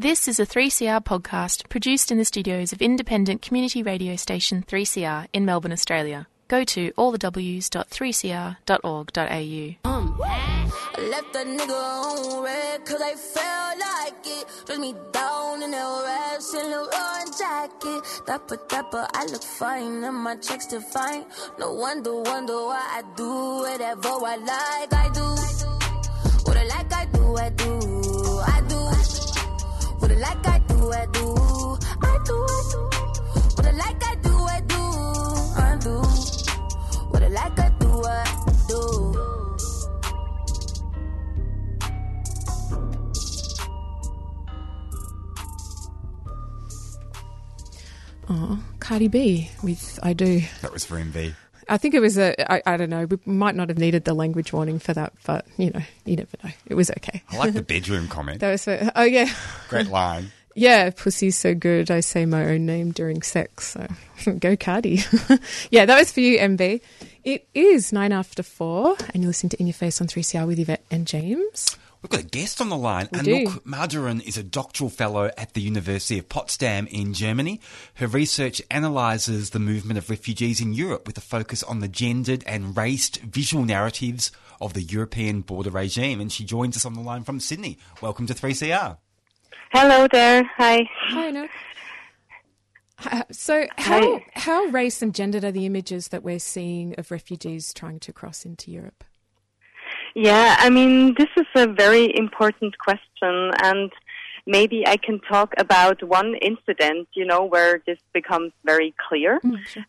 This is a 3CR podcast produced in the studios of independent community radio station 3CR in Melbourne, Australia. Go to allthews.3cr.org.au. Um, left nigga on red cause I like it. Me down in jacket. Dapper, dapper, I look fine and my checks define. No wonder, wonder why I do whatever I like. I do what I like. I do, I do, I do like. I do, I do, I do, I do what I like. I do, I do, I do what I like. I do, I do. Oh, Cardi B with I Do. That was for MV. I think it was a, I, I don't know, we might not have needed the language warning for that, but you know, you never know. It was okay. I like the bedroom comment. That was, oh yeah. Great line. Yeah, pussy's so good. I say my own name during sex. So go Cardi. yeah, that was for you, MB. It is nine after four, and you're listening to In Your Face on 3CR with Yvette and James. We've got a guest on the line. We Anouk do. Madorin is a doctoral fellow at the University of Potsdam in Germany. Her research analyses the movement of refugees in Europe with a focus on the gendered and raced visual narratives of the European border regime. And she joins us on the line from Sydney. Welcome to 3CR. Hello there. Hi. Hi, no. Uh, So, how how race and gendered are the images that we're seeing of refugees trying to cross into Europe? Yeah, I mean, this is a very important question, and maybe I can talk about one incident, you know, where this becomes very clear.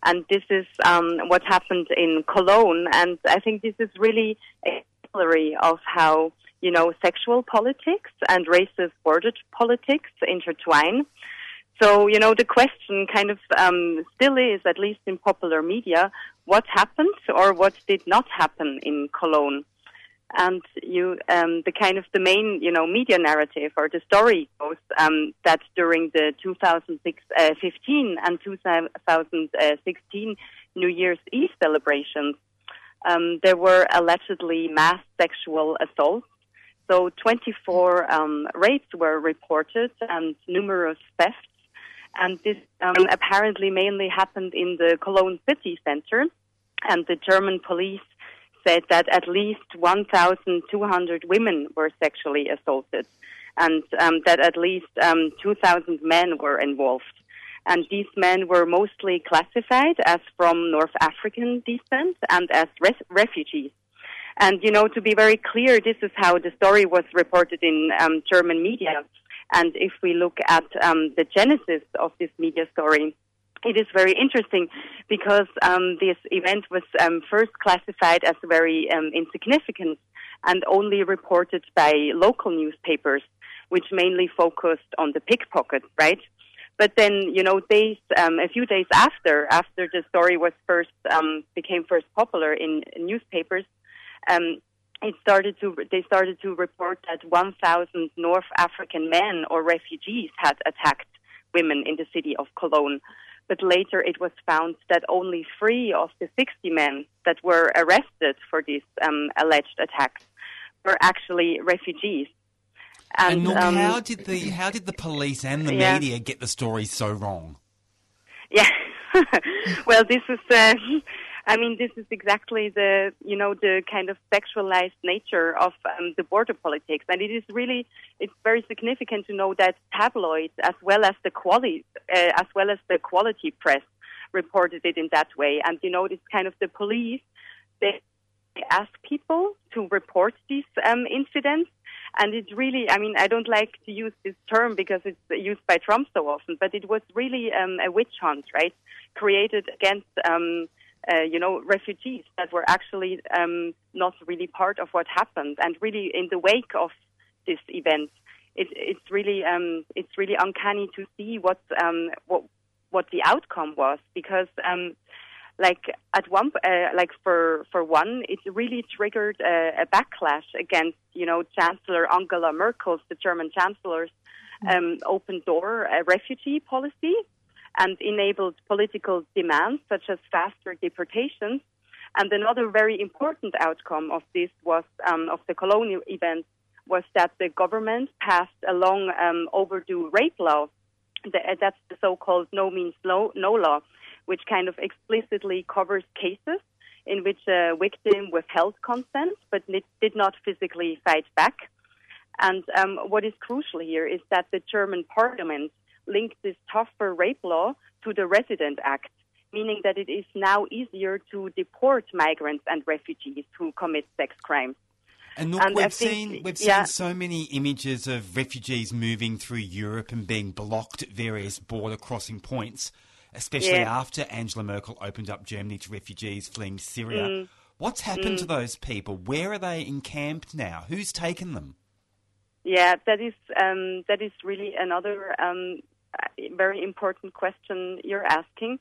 And this is um, what happened in Cologne, and I think this is really a exemplary of how, you know, sexual politics and racist border politics intertwine. So, you know, the question kind of um, still is, at least in popular media, what happened or what did not happen in Cologne? And you, um, the kind of the main, you know, media narrative or the story goes um, that during the 2015 and 2016 New Year's Eve celebrations, um, there were allegedly mass sexual assaults. So 24 um, rapes were reported and numerous thefts. And this um, apparently mainly happened in the Cologne city center. And the German police said that at least 1,200 women were sexually assaulted and um, that at least um, 2,000 men were involved. And these men were mostly classified as from North African descent and as res- refugees. And, you know, to be very clear, this is how the story was reported in um, German media. And if we look at um, the genesis of this media story, it is very interesting because um, this event was um, first classified as very um, insignificant and only reported by local newspapers, which mainly focused on the pickpocket, right? But then, you know, days, um, a few days after, after the story was first um, became first popular in newspapers, um, it started to they started to report that 1,000 North African men or refugees had attacked women in the city of Cologne. But later it was found that only three of the 60 men that were arrested for these um, alleged attacks were actually refugees. And, Anouk, um, how did the how did the police and the Yeah. media get the story so wrong? Yeah. well, this is. Uh, I mean, this is exactly the you know the kind of sexualized nature of um, the border politics, and it is really it's very significant to know that tabloids as well as the quality uh, as well as the quality press reported it in that way, and you know it's kind of the police they ask people to report these um, incidents. And it's really, I mean, I don't like to use this term because it's used by Trump so often, but it was really um, a witch hunt, right? Created against, um, uh, you know, refugees that were actually um, not really part of what happened. And really, in the wake of this event, it, it's really, um, it's really uncanny to see what, um, what, what the outcome was because, um, like at one uh, like for for one it really triggered a, a backlash against you know chancellor angela merkel's the german chancellor's um, open door uh, refugee policy and enabled political demands such as faster deportations and another very important outcome of this was um, of the colonial event was that the government passed a long um, overdue rape law. That's the so-called no means no, no law, which kind of explicitly covers cases in which a victim withheld consent but did not physically fight back. And um, what is crucial here is that the German parliament linked this tougher rape law to the Resident Act, meaning that it is now easier to deport migrants and refugees who commit sex crimes. And look, and we've seen we've yeah. seen so many images of refugees moving through Europe and being blocked at various border crossing points, especially yeah. after Angela Merkel opened up Germany to refugees fleeing Syria. Mm. What's happened mm. to those people? Where are they encamped now? Who's taken them? Yeah, that is um, that is really another um, very important question you're asking.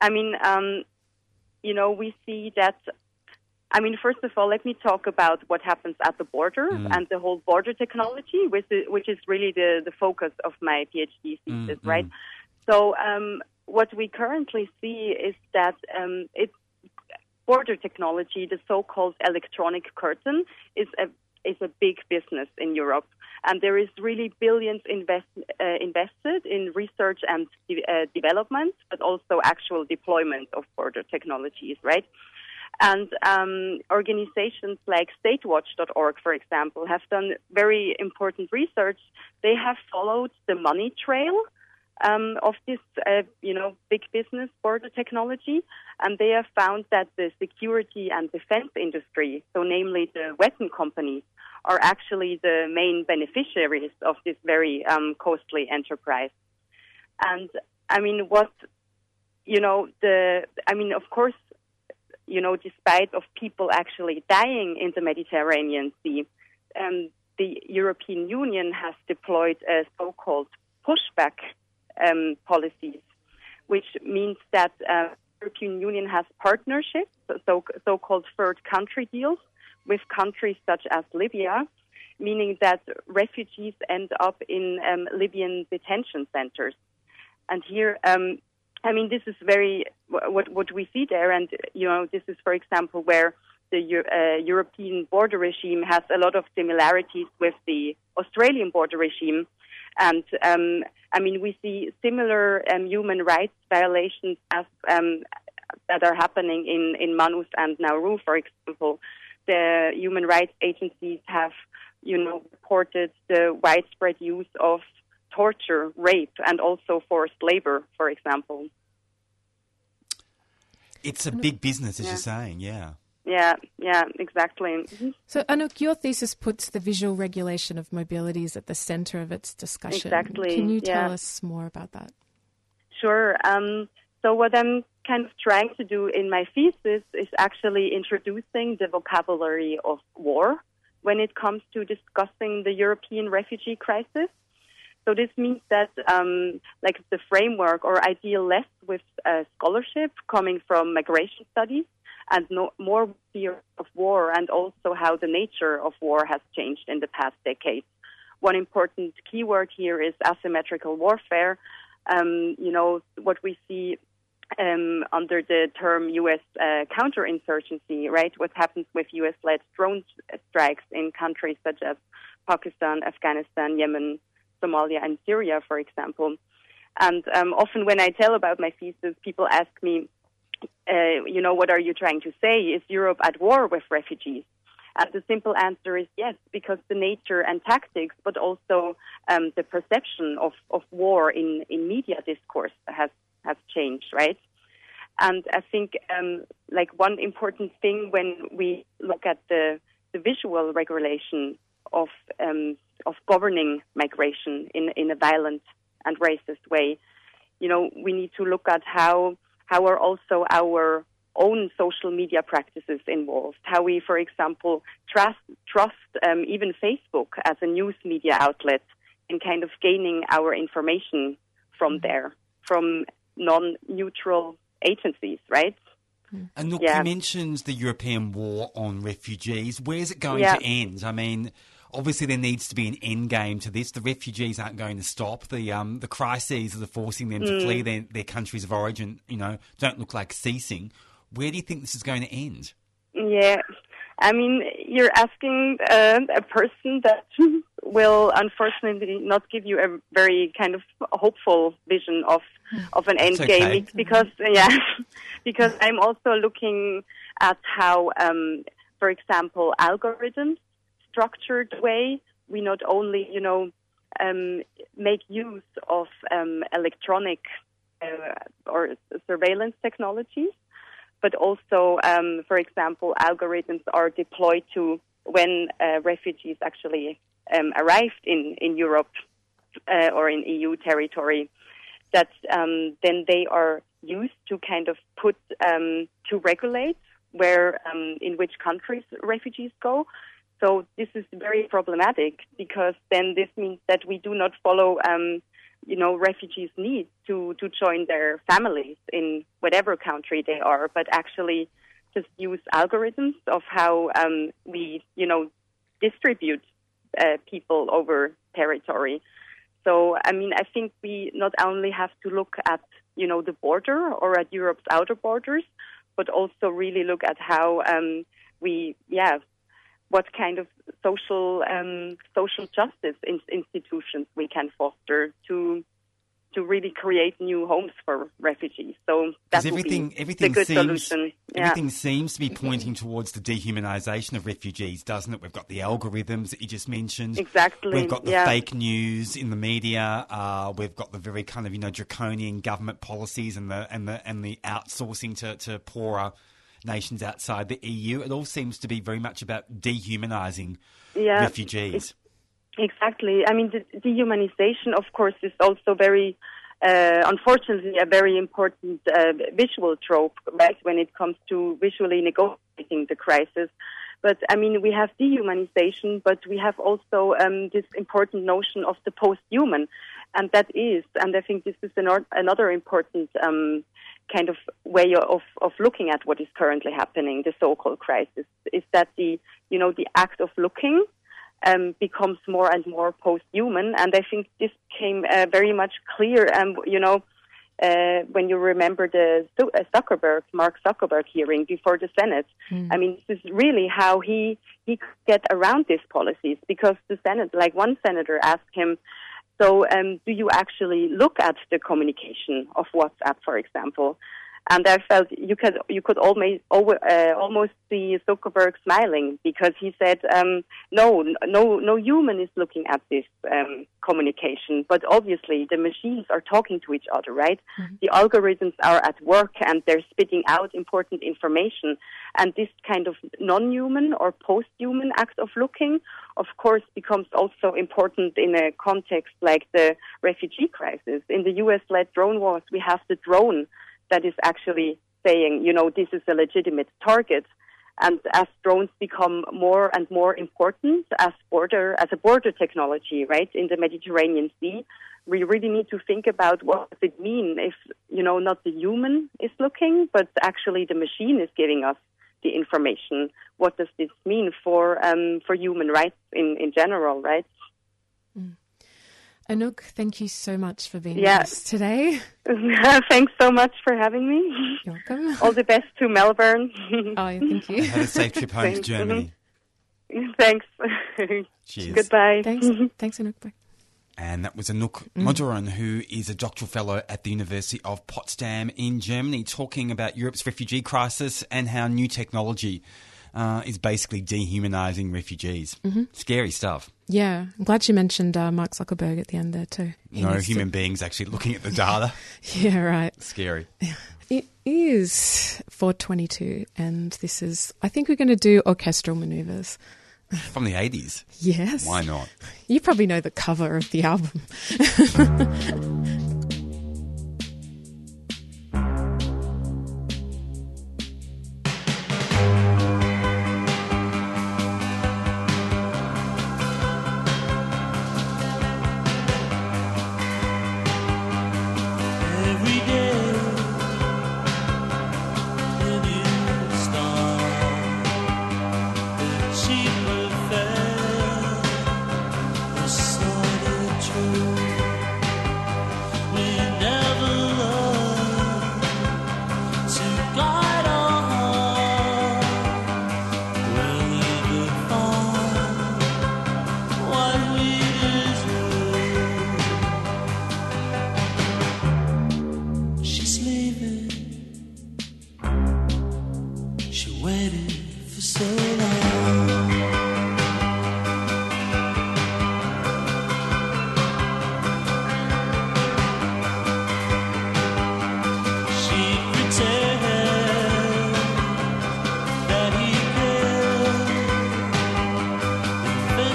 I mean, um, you know, we see that. I mean, first of all, let me talk about what happens at the border mm. and the whole border technology, which is, which is really the, the focus of my PhD thesis, mm, right? So, um, what we currently see is that um, it's border technology, the so-called electronic curtain, is a is a big business in Europe. And there is really billions invest, uh, invested in research and de- uh, development, but also actual deployment of border technologies, right? And um, organizations like statewatch.org, for example, have done very important research. They have followed the money trail um, of this, uh, you know, big business border technology, and they have found that the security and defense industry, so namely the weapon companies, are actually the main beneficiaries of this very um, costly enterprise. And I mean, what you know, the I mean, of course, you know, despite of people actually dying in the Mediterranean Sea, um, the European Union has deployed a so-called pushback um, policies, which means that uh, European Union has partnerships, so so-called third country deals, with countries such as Libya, meaning that refugees end up in um, Libyan detention centers. And here, um, I mean, this is very what what we see there, and you know, this is, for example, where the uh, European border regime has a lot of similarities with the Australian border regime. And um, I mean, we see similar um, human rights violations as um, that are happening in in Manus and Nauru, for example the human rights agencies have, you know, reported the widespread use of torture, rape, and also forced labor, for example. It's a big business, as yeah. you're saying, yeah. Yeah, yeah, exactly. Mm-hmm. So, Anouk, your thesis puts the visual regulation of mobilities at the center of its discussion. Exactly. Can you tell yeah. us more about that? Sure. Um, so what I'm kind of trying to do in my thesis is actually introducing the vocabulary of war when it comes to discussing the European refugee crisis. So this means that, um, like the framework or idea less with uh, scholarship coming from migration studies and no, more fear of war and also how the nature of war has changed in the past decades. One important keyword here is asymmetrical warfare. Um, you know, what we see um, under the term U.S. Uh, counterinsurgency, right? What happens with U.S.-led drone strikes in countries such as Pakistan, Afghanistan, Yemen, Somalia, and Syria, for example. And um, often when I tell about my thesis, people ask me, uh, you know, what are you trying to say? Is Europe at war with refugees? And the simple answer is yes, because the nature and tactics, but also um, the perception of, of war in, in media discourse has has changed, right? And I think um, like one important thing when we look at the, the visual regulation of um, of governing migration in in a violent and racist way, you know, we need to look at how how are also our own social media practices involved. How we, for example, trust trust um, even Facebook as a news media outlet in kind of gaining our information from mm-hmm. there, from non-neutral agencies, right? And look, yeah. you mentioned the European war on refugees. Where's it going yeah. to end? I mean, obviously there needs to be an end game to this. The refugees aren't going to stop. The um, the crises that are forcing them to mm. flee their, their countries of origin, you know, don't look like ceasing. Where do you think this is going to end? Yeah, I mean, you're asking uh, a person that will unfortunately not give you a very kind of hopeful vision of of an end That's game because yeah, because I'm also looking at how, um, for example, algorithms structured way we not only you know um, make use of um, electronic uh, or surveillance technologies, but also, um, for example, algorithms are deployed to when uh, refugees actually um, arrived in, in Europe uh, or in EU territory, that um, then they are used to kind of put um, to regulate where um, in which countries refugees go. So this is very problematic because then this means that we do not follow, um, you know, refugees' needs to, to join their families in whatever country they are, but actually just use algorithms of how um, we, you know, distribute uh, people over territory. So, I mean, I think we not only have to look at, you know, the border or at Europe's outer borders, but also really look at how um, we, yeah, what kind of social um, social justice in, institutions we can foster to to really create new homes for refugees. So that Because would everything, everything the good seems, solution. Yeah. everything seems to be pointing towards the dehumanisation of refugees, doesn't it? We've got the algorithms that you just mentioned. Exactly, We've got the yeah. fake news in the media. Uh, we've got the very kind of you know draconian government policies and the and the and the outsourcing to, to poorer nations outside the EU. It all seems to be very much about dehumanising Yeah. refugees. Exactly. I mean, the dehumanization, of course, is also very, uh, unfortunately, a very important uh, visual trope, right, when it comes to visually negotiating the crisis. But I mean, we have dehumanization, but we have also um, this important notion of the post-human, and that is, and I think this is an, another important um, kind of way of, of looking at what is currently happening, the so-called crisis, is that the you know the act of looking um, becomes more and more post-human, and I think this came uh, very much clear. Um, you know, uh, when you remember the uh, Zuckerberg, Mark Zuckerberg hearing before the Senate, I mean, this is really how he he could get around these policies because the Senate, like one senator asked him. So, um, do you actually look at the communication of WhatsApp, for example? And I felt you could you could almost uh, almost see Zuckerberg smiling because he said, um, "No, no, no human is looking at this um, communication, but obviously the machines are talking to each other, right? The algorithms are at work and they're spitting out important information, and this kind of non-human or post-human act of looking, of course, becomes also important in a context like the refugee crisis. In the U.S.-led drone wars, we have the drone." That is actually saying, you know, this is a legitimate target. And as drones become more and more important as border as a border technology, right, in the Mediterranean Sea, we really need to think about what does it mean if, you know, not the human is looking, but actually the machine is giving us the information. What does this mean for um, for human rights in, in general, right? Anouk, thank you so much for being Yeah. with us today. Thanks so much for having me. You're welcome. All the best to Melbourne. Oh, thank you. Have a safe trip home to Thanks. Germany. Thanks. Cheers. Goodbye. Thanks. Thanks, Anouk. Bye. And that was Anouk Madorin, who is a doctoral fellow at the University of Potsdam in Germany, talking about Europe's refugee crisis and how new technology uh, is basically dehumanizing refugees. Scary stuff. Yeah, I'm glad you mentioned uh, Mark Zuckerberg at the end there too. He No needs to- human beings actually looking at the data. Yeah, right. Scary. It is 422, and this is, I think we're going to do orchestral maneuvers. From the 80s. Yes. Why not? You probably know the cover of the album.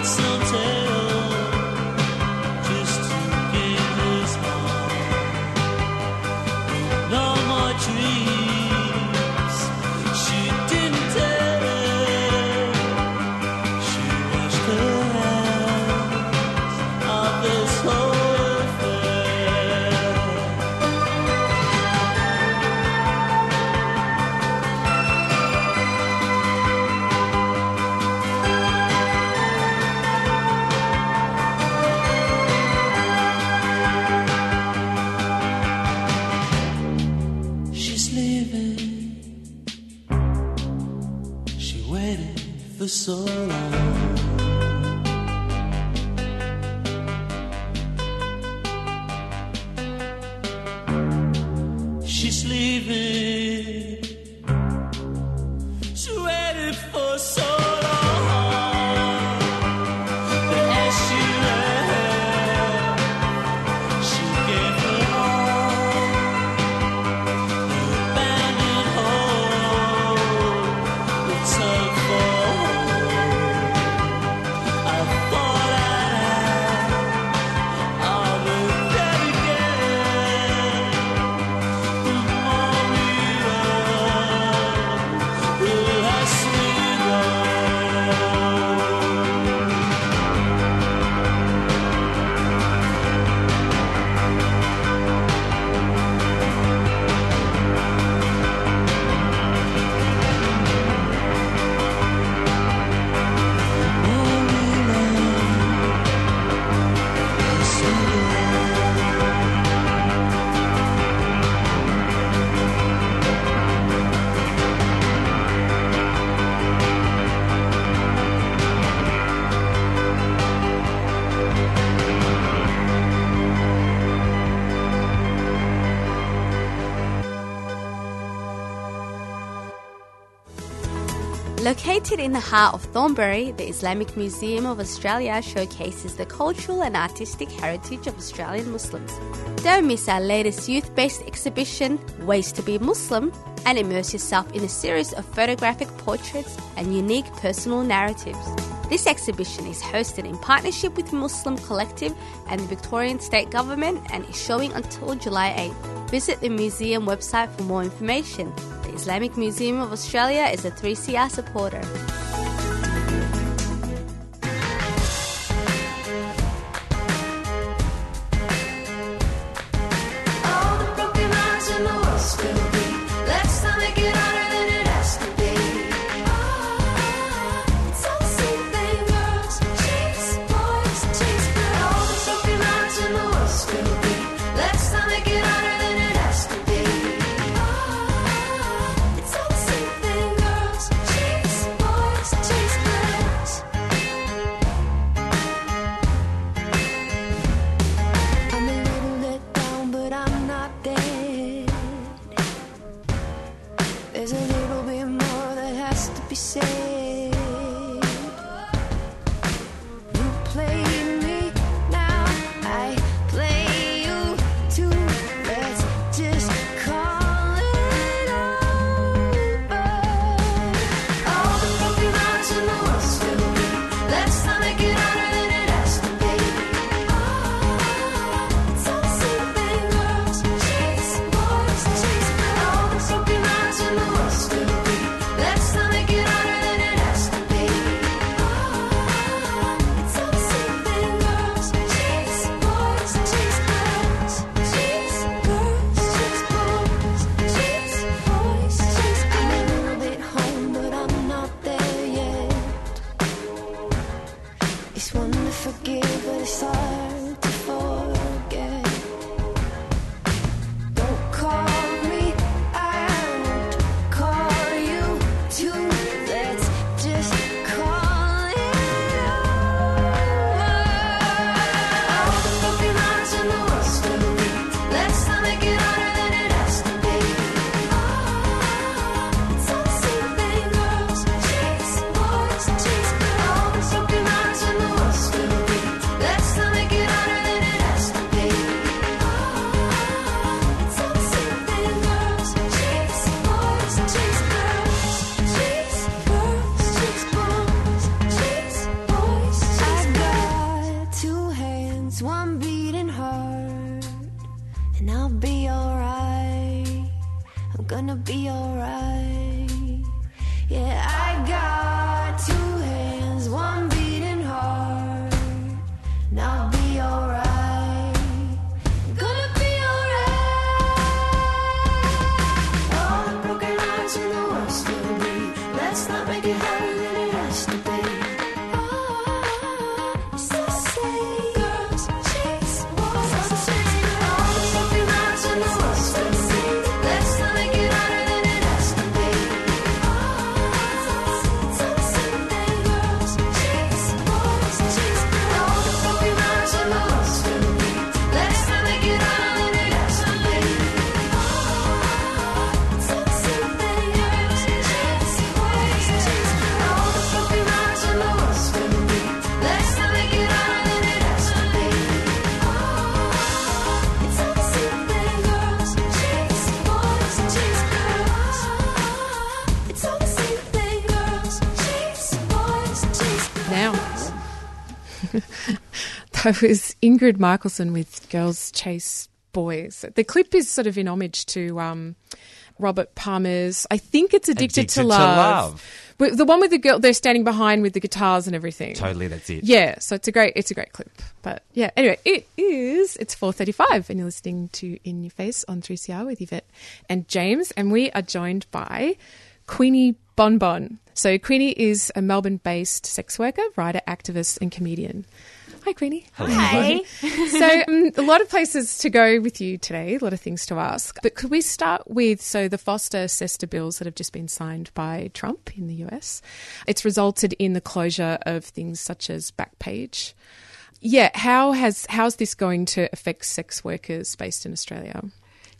Sometimes. Located in the heart of Thornbury, the Islamic Museum of Australia showcases the cultural and artistic heritage of Australian Muslims. Don't miss our latest youth based exhibition, Ways to Be Muslim, and immerse yourself in a series of photographic portraits and unique personal narratives. This exhibition is hosted in partnership with Muslim Collective and the Victorian State Government and is showing until July 8. Visit the museum website for more information. The Islamic Museum of Australia is a 3CR supporter. gonna be alright. Yeah, I got to. That was Ingrid Michaelson with Girls Chase Boys. The clip is sort of in homage to um, Robert Palmer's, I think it's Addicted, Addicted to to Love. Love. The one with the girl, they're standing behind with the guitars and everything. Totally, that's it. Yeah, so it's a great it's a great clip. But yeah, anyway, it is it's four thirty five and you're listening to In Your Face on three CR with Yvette and James and we are joined by Queenie Bon Bon. So Queenie is a Melbourne based sex worker, writer, activist and comedian. Hi Queenie. Hi. so um, a lot of places to go with you today, a lot of things to ask. But could we start with so the FOSTA-SESTA bills that have just been signed by Trump in the US? It's resulted in the closure of things such as Backpage. Yeah, how has how's this going to affect sex workers based in Australia?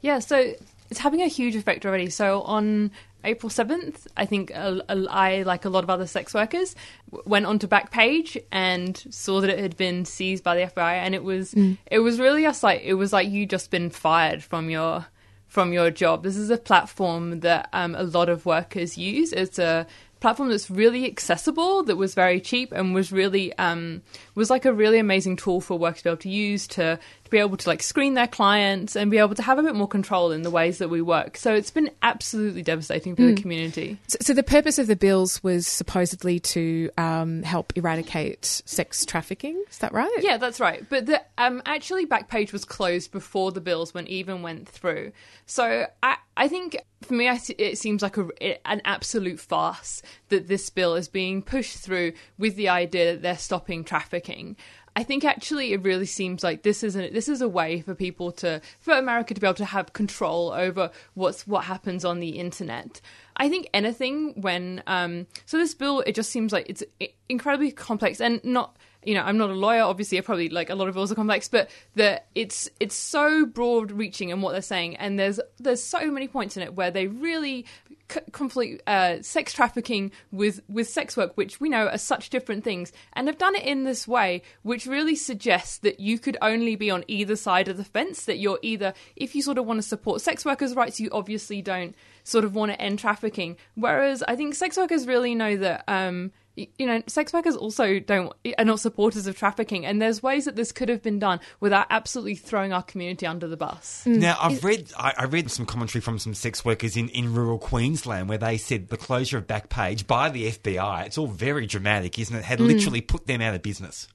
Yeah, so it's having a huge effect already. So on April 7th, I think uh, I, like a lot of other sex workers, w- went onto Backpage and saw that it had been seized by the FBI, and it was it was really just like it was like you just been fired from your from your job. This is a platform that um, a lot of workers use. It's a platform that's really accessible, that was very cheap, and was really um, was like a really amazing tool for workers to be able to use to to be able to like screen their clients and be able to have a bit more control in the ways that we work. So it's been absolutely devastating for the community. So, so the purpose of the bills was supposedly to um, help eradicate sex trafficking. Is that right? Yeah, that's right. But the um, actually Backpage was closed before the bills went even went through. So I I think for me it seems like a, an absolute farce that this bill is being pushed through with the idea that they're stopping trafficking. I think actually it really seems like this is this is a way for people to for America to be able to have control over what's what happens on the internet. I think anything when um, so this bill it just seems like it's incredibly complex and not you know I'm not a lawyer obviously I probably like a lot of bills are complex but the it's it's so broad reaching in what they're saying and there's there's so many points in it where they really c- conflict uh, sex trafficking with with sex work which we know are such different things and have done it in this way which really suggests that you could only be on either side of the fence that you're either if you sort of want to support sex workers rights you obviously don't sort of want to end trafficking. Whereas i think sex workers really know that um you know, sex workers also don't are not supporters of trafficking, and there's ways that this could have been done without absolutely throwing our community under the bus. Hmm. Now, I've read I, I read some commentary from some sex workers in, in rural Queensland where they said the closure of Backpage by the FBI, it's all very dramatic, isn't it? Had hmm. literally put them out of business.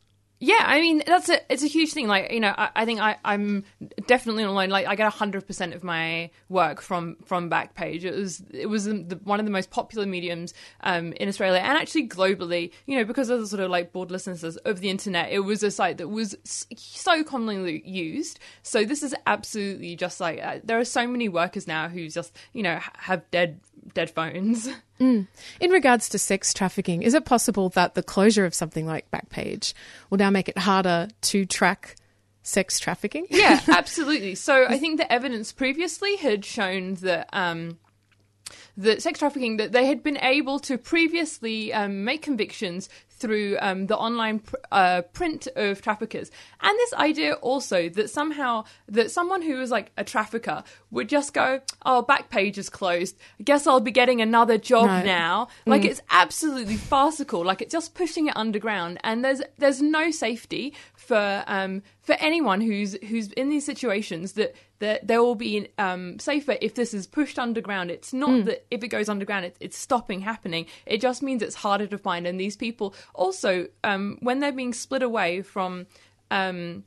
Yeah, I mean that's a it's a huge thing. Like you know, I, I think I, I'm definitely not alone. Like I get hundred percent of my work from from Backpage. It was it was the, one of the most popular mediums um, in Australia and actually globally. You know, because of the sort of like borderlessness of the internet, it was a site that was so commonly used. So this is absolutely just like uh, there are so many workers now who just you know have dead dead phones. In regards to sex trafficking, is it possible that the closure of something like Backpage will now make it harder to track sex trafficking? Yeah, absolutely. So I think the evidence previously had shown that um, that sex trafficking that they had been able to previously um, make convictions through um, the online pr- uh, print of traffickers, and this idea also that somehow that someone who was like a trafficker would just go, "Oh, Backpage is closed. I guess I'll be getting another job Right. now." Like it's absolutely farcical. Like it's just pushing it underground, and there's there's no safety for um for anyone who's who's in these situations that that they will be um safer if this is pushed underground. It's not that if it goes underground, it, it's stopping happening. It just means it's harder to find, and these people also um when they're being split away from um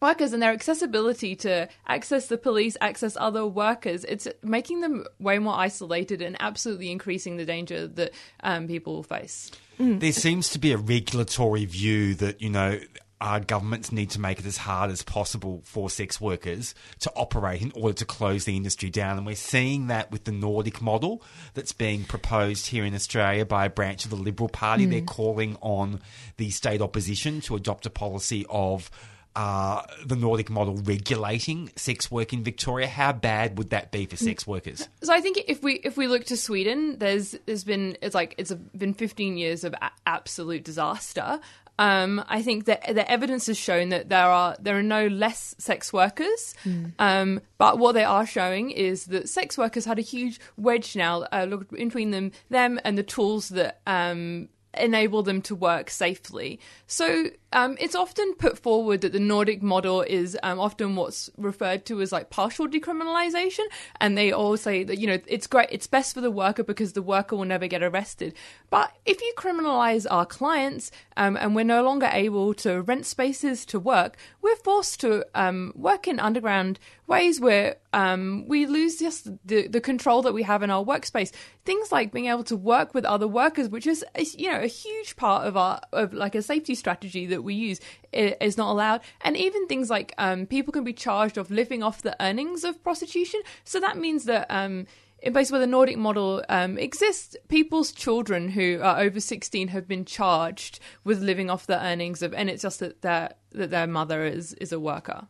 workers and their accessibility to access the police, access other workers, it's making them way more isolated and absolutely increasing the danger that um, people face. There seems to be a regulatory view that, you know, our governments need to make it as hard as possible for sex workers to operate in order to close the industry down. And we're seeing that with the Nordic model that's being proposed here in Australia by a branch of the Liberal Party. They're calling on the state opposition to adopt a policy of uh, the Nordic model regulating sex work in Victoria. How bad would that be for sex workers? So I think if we if we look to Sweden, there's there's been it's like it's been 15 years of a- absolute disaster. Um, I think that the evidence has shown that there are there are no less sex workers, um, but what they are showing is that sex workers had a huge wedge now uh, between them them and the tools that um, enable them to work safely. So um, it's often put forward that the Nordic model is um, often what's referred to as like partial decriminalization, and they all say that you know it's great, it's best for the worker because the worker will never get arrested. But if you criminalize our clients um, and we're no longer able to rent spaces to work, we're forced to um, work in underground ways where um, we lose just the, the control that we have in our workspace. Things like being able to work with other workers, which is you know a huge part of our of like a safety strategy that we use, is not allowed. And even things like um, people can be charged of living off the earnings of prostitution. So that means that. Um, in places where the Nordic model um, exists, people's children who are over 16 have been charged with living off the earnings of, and it's just that their, that their mother is, is a worker.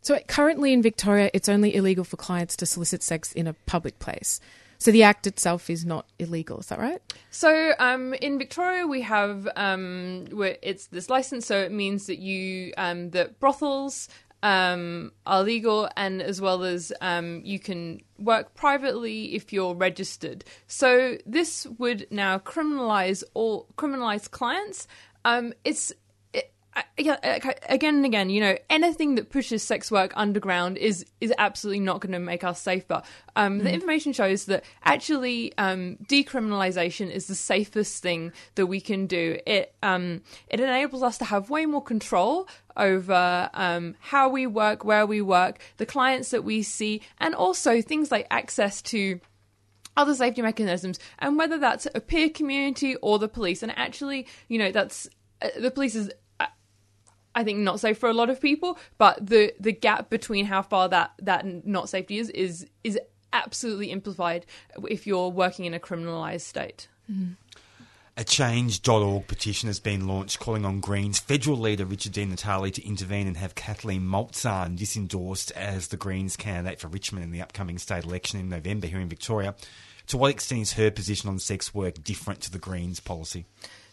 So currently in Victoria, it's only illegal for clients to solicit sex in a public place. So the act itself is not illegal. Is that right? So um, in Victoria, we have um, it's this license, so it means that you um, that brothels um, are legal, and as well as um, you can work privately if you're registered. So this would now criminalize all criminalize clients. Um, it's yeah, again and again, you know, anything that pushes sex work underground is is absolutely not going to make us safer. Um, The information shows that actually um, decriminalization is the safest thing that we can do. It um, it enables us to have way more control over um, how we work, where we work, the clients that we see, and also things like access to other safety mechanisms and whether that's a peer community or the police and actually you know that's uh, the police is I think not safe for a lot of people, but the the gap between how far that that not safety is is is absolutely amplified if you're working in a criminalized state. A change.org petition has been launched calling on Greens federal leader Richard Di Natale to intervene and have Kathleen Maltzahn disendorsed as the Greens candidate for Richmond in the upcoming state election in November here in Victoria. To what extent is her position on sex work different to the Greens policy?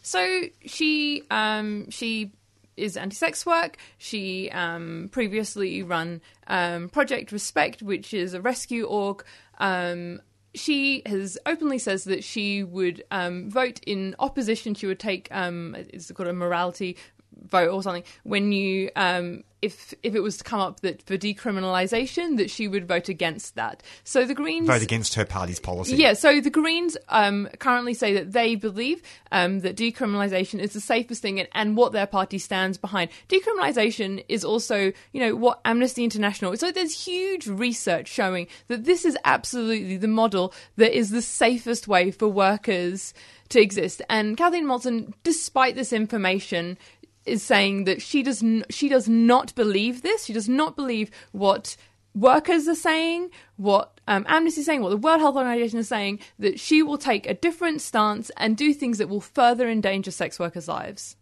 So she um, she is anti-sex work. She um, previously run um, Project Respect, which is a rescue org. Um, she has openly says that she would um, vote in opposition. She would take um, it's called a morality vote or something when you um, if if it was to come up that for decriminalisation that she would vote against that. So the Greens Vote against her party's policy. yeah, so the Greens um, currently say that they believe um, that decriminalisation is the safest thing and, and what their party stands behind. Decriminalisation is also, you know, what Amnesty International. So there's huge research showing that this is absolutely the model that is the safest way for workers to exist. And Kathleen Maltzahn, despite this information, is saying that she does n- she does not believe this. She does not believe what workers are saying, what um, Amnesty is saying, what the World Health Organization is saying. That she will take a different stance and do things that will further endanger sex workers' lives.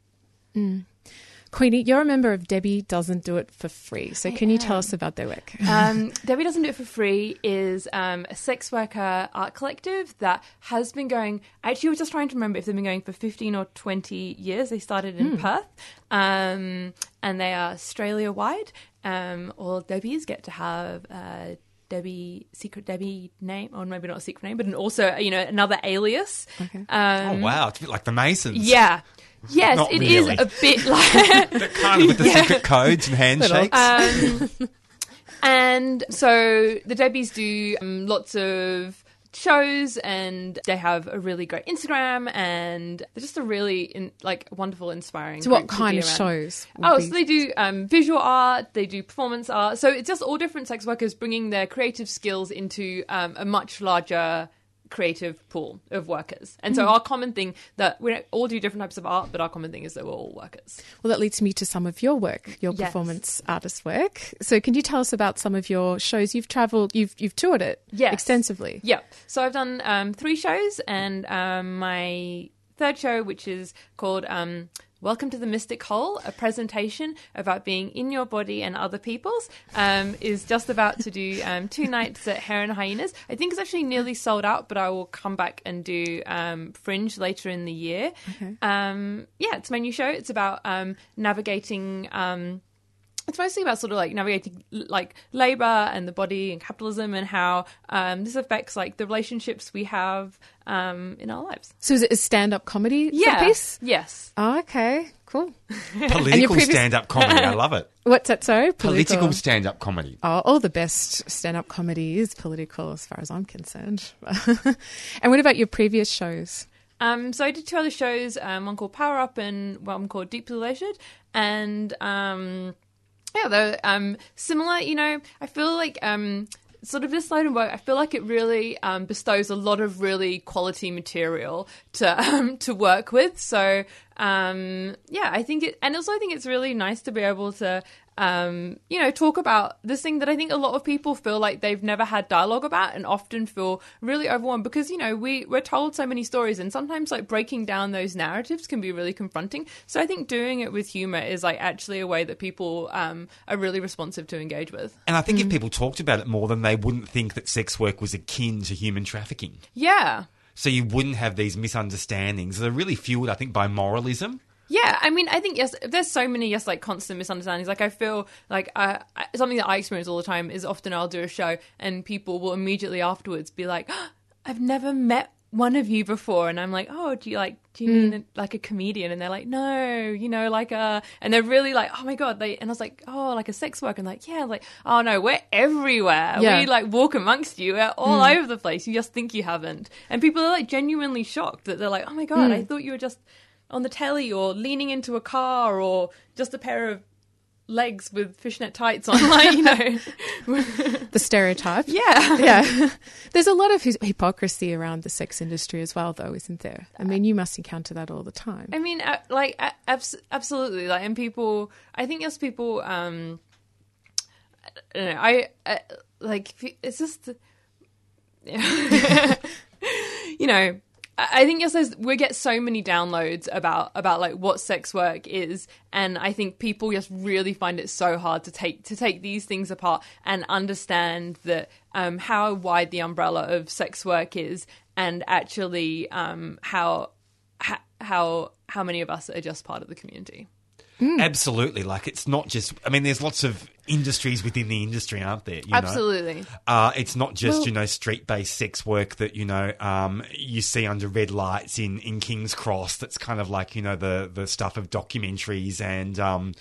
Queenie, you're a member of Debbie Doesn't Do It for Free. So can you tell us about their work? Um, Debbie Doesn't Do It For Free is um, a sex worker art collective that has been going. Actually, I was just trying to remember if they've been going for 15 or 20 years. They started in Perth um, and they are Australia wide. Um, all Debbies get to have. Uh, Debbie, secret Debbie name, or maybe not a secret name, but an also, you know, another alias. Okay. Oh, Um, wow. It's a bit like the Masons. Yeah. Yes, Not it is really. a bit like. But kind of with the secret codes and handshakes. Um, and so the Debbies do um, lots of shows and they have a really great Instagram and they're just a really in, like wonderful inspiring So what kind of around. shows? Oh, be- so they do um, visual art, they do performance art. So it's just all different sex workers bringing their creative skills into um, a much larger creative pool of workers. And so our common thing that we all do different types of art, but our common thing is that we're all workers. Well, that leads me to some of your work, your Yes. performance artist work. So, can you tell us about some of your shows? You've travelled, you've you've toured it Yes. extensively. Yeah. So I've done um, three shows, and um, my third show, which is called um, Welcome to the Mystic Hole, a presentation about being in your body and other people's, um, is just about to do um, two nights at Hares and Hyenas. I think it's actually nearly sold out, but I will come back and do um, Fringe later in the year. Um, yeah, it's my new show. It's about um, navigating. It's mostly about sort of like navigating like labor and the body and capitalism and how um, this affects like the relationships we have um, in our lives. So is it a stand-up comedy Yeah. piece? Yes. Oh, okay, cool. Political previous- stand-up comedy. I love it. What's that? Sorry, Political stand-up comedy. Oh, all the best stand-up comedy is political, as far as I'm concerned. and what about your previous shows? Um, so I did two other shows, um, one called Power Up and one called Deeply Leisured, and um, yeah, they're um, similar. You know, I feel like um, sort of this line of work. I feel like it really um, bestows a lot of really quality material to um, to work with. So um, yeah, I think it, and also I think it's really nice to be able to. Um, you know, talk about this thing that I think a lot of people feel like they've never had dialogue about and often feel really overwhelmed because, you know, we, we're told so many stories and sometimes like breaking down those narratives can be really confronting. So I think doing it with humor is like actually a way that people um, are really responsive to engage with. And I think if people talked about it more, then they wouldn't think that sex work was akin to human trafficking. Yeah. So you wouldn't have these misunderstandings. They're really fueled, I think, by moralism. Yeah, I mean, I think yes. There's so many yes, like constant misunderstandings. Like I feel like I, something that I experience all the time is often I'll do a show and people will immediately afterwards be like, "Oh, "I've never met one of you before," and I'm like, "Oh, do you like do you hmm. mean a, like a comedian?" And they're like, "No, you know, like a," and they're really like, "Oh my god!" They and I was like, "Oh, like a sex worker," and like, "Yeah," like, "Oh no, we're everywhere. Yeah. We like walk amongst you, we're all hmm. over the place. You just think you haven't." And people are like genuinely shocked that they're like, "Oh my god, hmm. I thought you were just." on the telly or leaning into a car or just a pair of legs with fishnet tights on like you know The stereotype. yeah yeah. There's a lot of hypocrisy around the sex industry as well, though, isn't there? I mean, you must encounter that all the time. i mean uh, like absolutely like and people i think as people um i don't know i uh, like it's just you know I think yes, we get so many downloads about about like what sex work is, and I think people just really find it so hard to take to take these things apart and understand that um, how wide the umbrella of sex work is, and actually um, how how how many of us are just part of the community. Absolutely. Like, it's not just, I mean, there's lots of industries within the industry, aren't there? You know? Absolutely. Uh, it's not just, you know, street based sex work that, you know, um, you see under red lights in, in King's Cross. That's kind of like, you know, the, the stuff of documentaries and, um,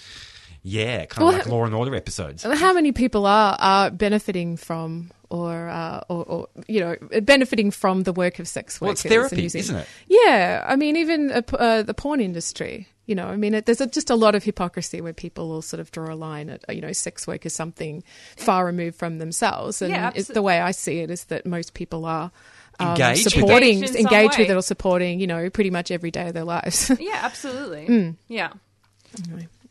yeah, kind of Well, like Law and Order episodes. And how many people are, are benefiting from or, uh, or, or, you know, benefiting from the work of sex Well, workers? it's therapy, isn't it? Yeah. I mean, even uh, the porn industry. You know, I mean, it, there's a, just a lot of hypocrisy where people will sort of draw a line at, you know, sex work is something far removed from themselves. And Yeah, it's the way I see it is that most people are um, Engaged with supporting, Engaged engaged with it or supporting, you know, pretty much every day of their lives. Yeah, absolutely. Mm. Yeah.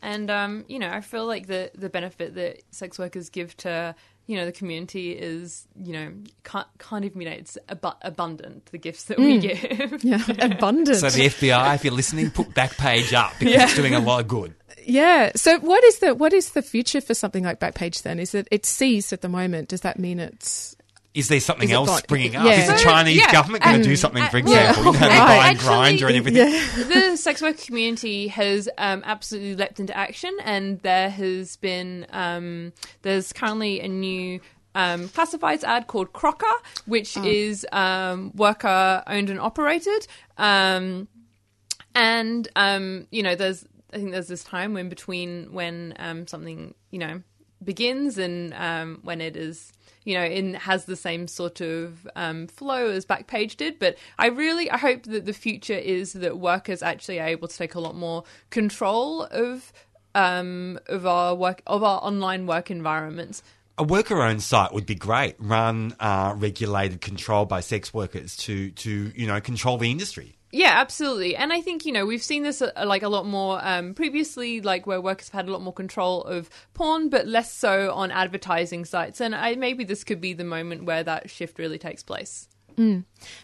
And um, you know, I feel like the the benefit that sex workers give to you know the community is you know can't can't even you know it's abu- abundant the gifts that we hmm. give. yeah, abundant. So the FBI, if you're listening, put Backpage up because it's doing a lot of good. Yeah. So what is the what is the future for something like Backpage then? Is it it's seized at the moment? Does that mean it's Is there something Is else gone? springing up? Yeah. Is the Chinese yeah, government going to do something, for example? well, you know, right. buying Actually, Grindr and everything? the sex worker community has um, absolutely leapt into action, and there has been um, there's currently a new. Um, classifieds ad called Crocker, which is um, worker owned and operated. Um, and um, you know, there's I think there's this time when between when um, something you know begins and um, when it is you know in has the same sort of um, flow as Backpage did. But I really I hope that the future is that workers actually are able to take a lot more control of um, of our work of our online work environments. A worker-owned site would be great, run, uh, regulated, controlled by sex workers to, to you know control the industry. Yeah, absolutely. And I think, you know, we've seen this uh, like a lot more um, previously, like where workers have had a lot more control of porn, but less so on advertising sites. And I, maybe this could be the moment where that shift really takes place.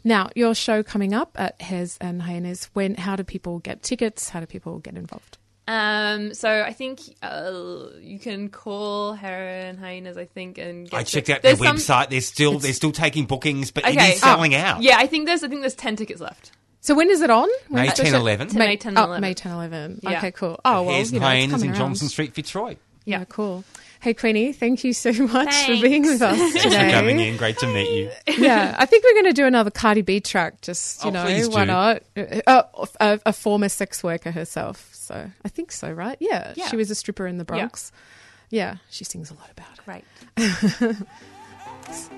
now your show coming up at Hares and Hyenas? When? How do people get tickets? How do people get involved? Um, so I think uh, you can call Hares and Hyenas, I think, and get I the- checked out their there's some- website. They're still they're still taking bookings, but it Okay. is selling out. Yeah, I think there's I think there's ten tickets left. So when is it on? When May is 10, show? 11. May 10, oh, May 10, 11. Yeah. Okay, cool. Oh, well, Hares you and know, it's Hyenas coming in around. Johnston Street, Fitzroy. Yeah, Yeah. cool. Hey, Queenie, thank you so much for being with us Thanks for coming in. Great to meet you. yeah, I think we're going to do another Cardi B track. Just you Oh, know, please why do. not? Uh, a, a former sex worker herself, so I think so, right? Yeah, Yeah. she was a stripper in the Bronx. Yeah, she sings a lot about it. Right.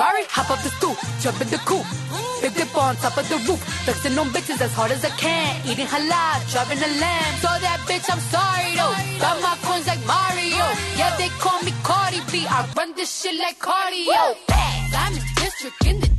Ferrari, hop up the stoop, jump in the coupe. Big dip on top of the roof, flexing on bitches as hard as I can. Eating halal, driving a lamb. So that bitch, I'm sorry though. Got my coins like Mario. Yeah, they call me Cardi B. I run this shit like cardio. In district in the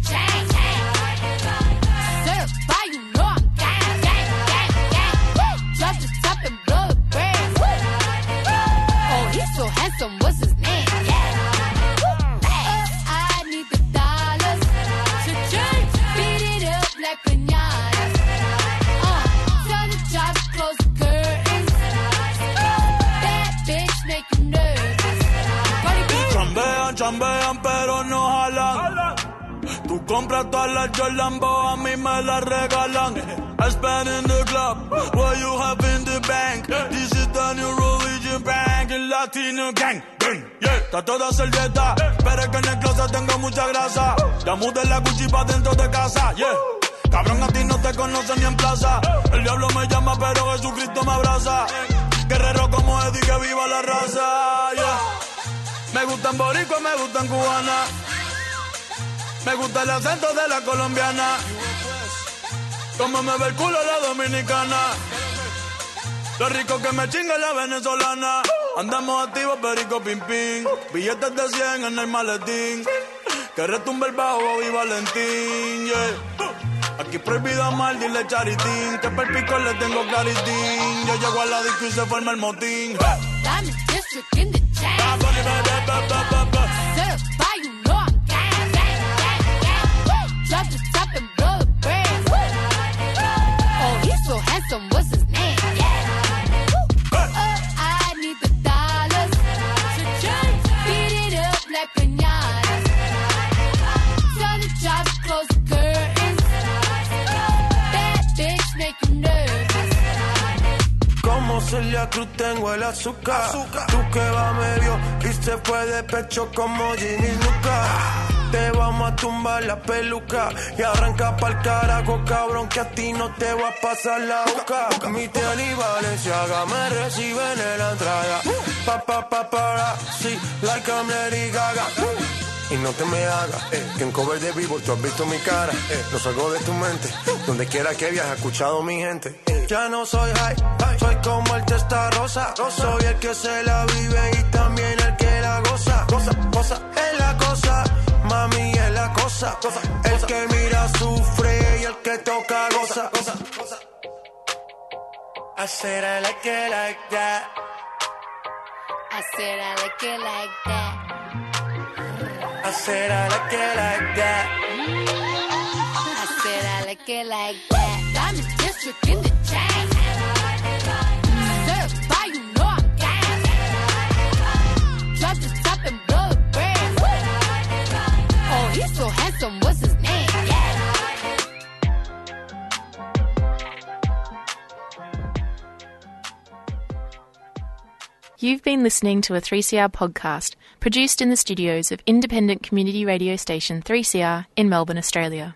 Chambean, pero no jalan. Tú compras todas las Jolambo, a mí me las regalan. I spend in the club, what you have in the bank. This is the new religion bank, el latino gang. gang, Yeah, está toda servieta, pero es que en el closet tengo mucha grasa. Ya mudé la Gucci pa' dentro de casa, yeah. Cabrón, a ti no te conocen ni en plaza. El diablo me llama, pero Jesucristo me abraza. Guerrero como Eddie, que viva la raza, yeah. Me gustan boricua, me gustan cubana. Me gusta el acento de la colombiana. Como me ve el culo la dominicana. Lo rico que me chinga la venezolana. Andamos activos, perico pim pim. Billetes de 100 en el maletín. Que retumbe el bajo y Valentín, yeah. Aquí prohibido amar, dile charitín. Que per pico le tengo claritín. Yo llego a la disco y se forma el motín. District in the ba, ba, ba. Certified, you know I'm gang. Drop the top and blow the brand. Oh, he's so handsome, what's Celia Cruz tengo el azúcar. Tú que va medio y se fue de pecho como Ginny Luca. Te vamos a tumbar la peluca y arranca pa'l carajo, cabrón, que a ti no te va a pasar la boca. Mi tele y Valenciaga me reciben en la entrada. Pa, pa, pa, para, sí, like I'm Lady Gaga. Y no te me hagas, eh, que en cover de vivo tú has visto mi cara, eh, no salgo de tu mente, donde quiera que viajes, escuchado mi gente. eh. Ya no soy high, soy como el testa rosa, soy el que se la vive y también el que la goza, goza, goza, es la cosa, mami es la cosa, el que mira sufre y el que toca goza, goza, goza. I said I like it like that. I said I like it like that. I said I like it like that. I said I like it like that. Oh? You've been listening to a 3CR podcast produced in the studios of independent community radio station 3CR in Melbourne, Australia.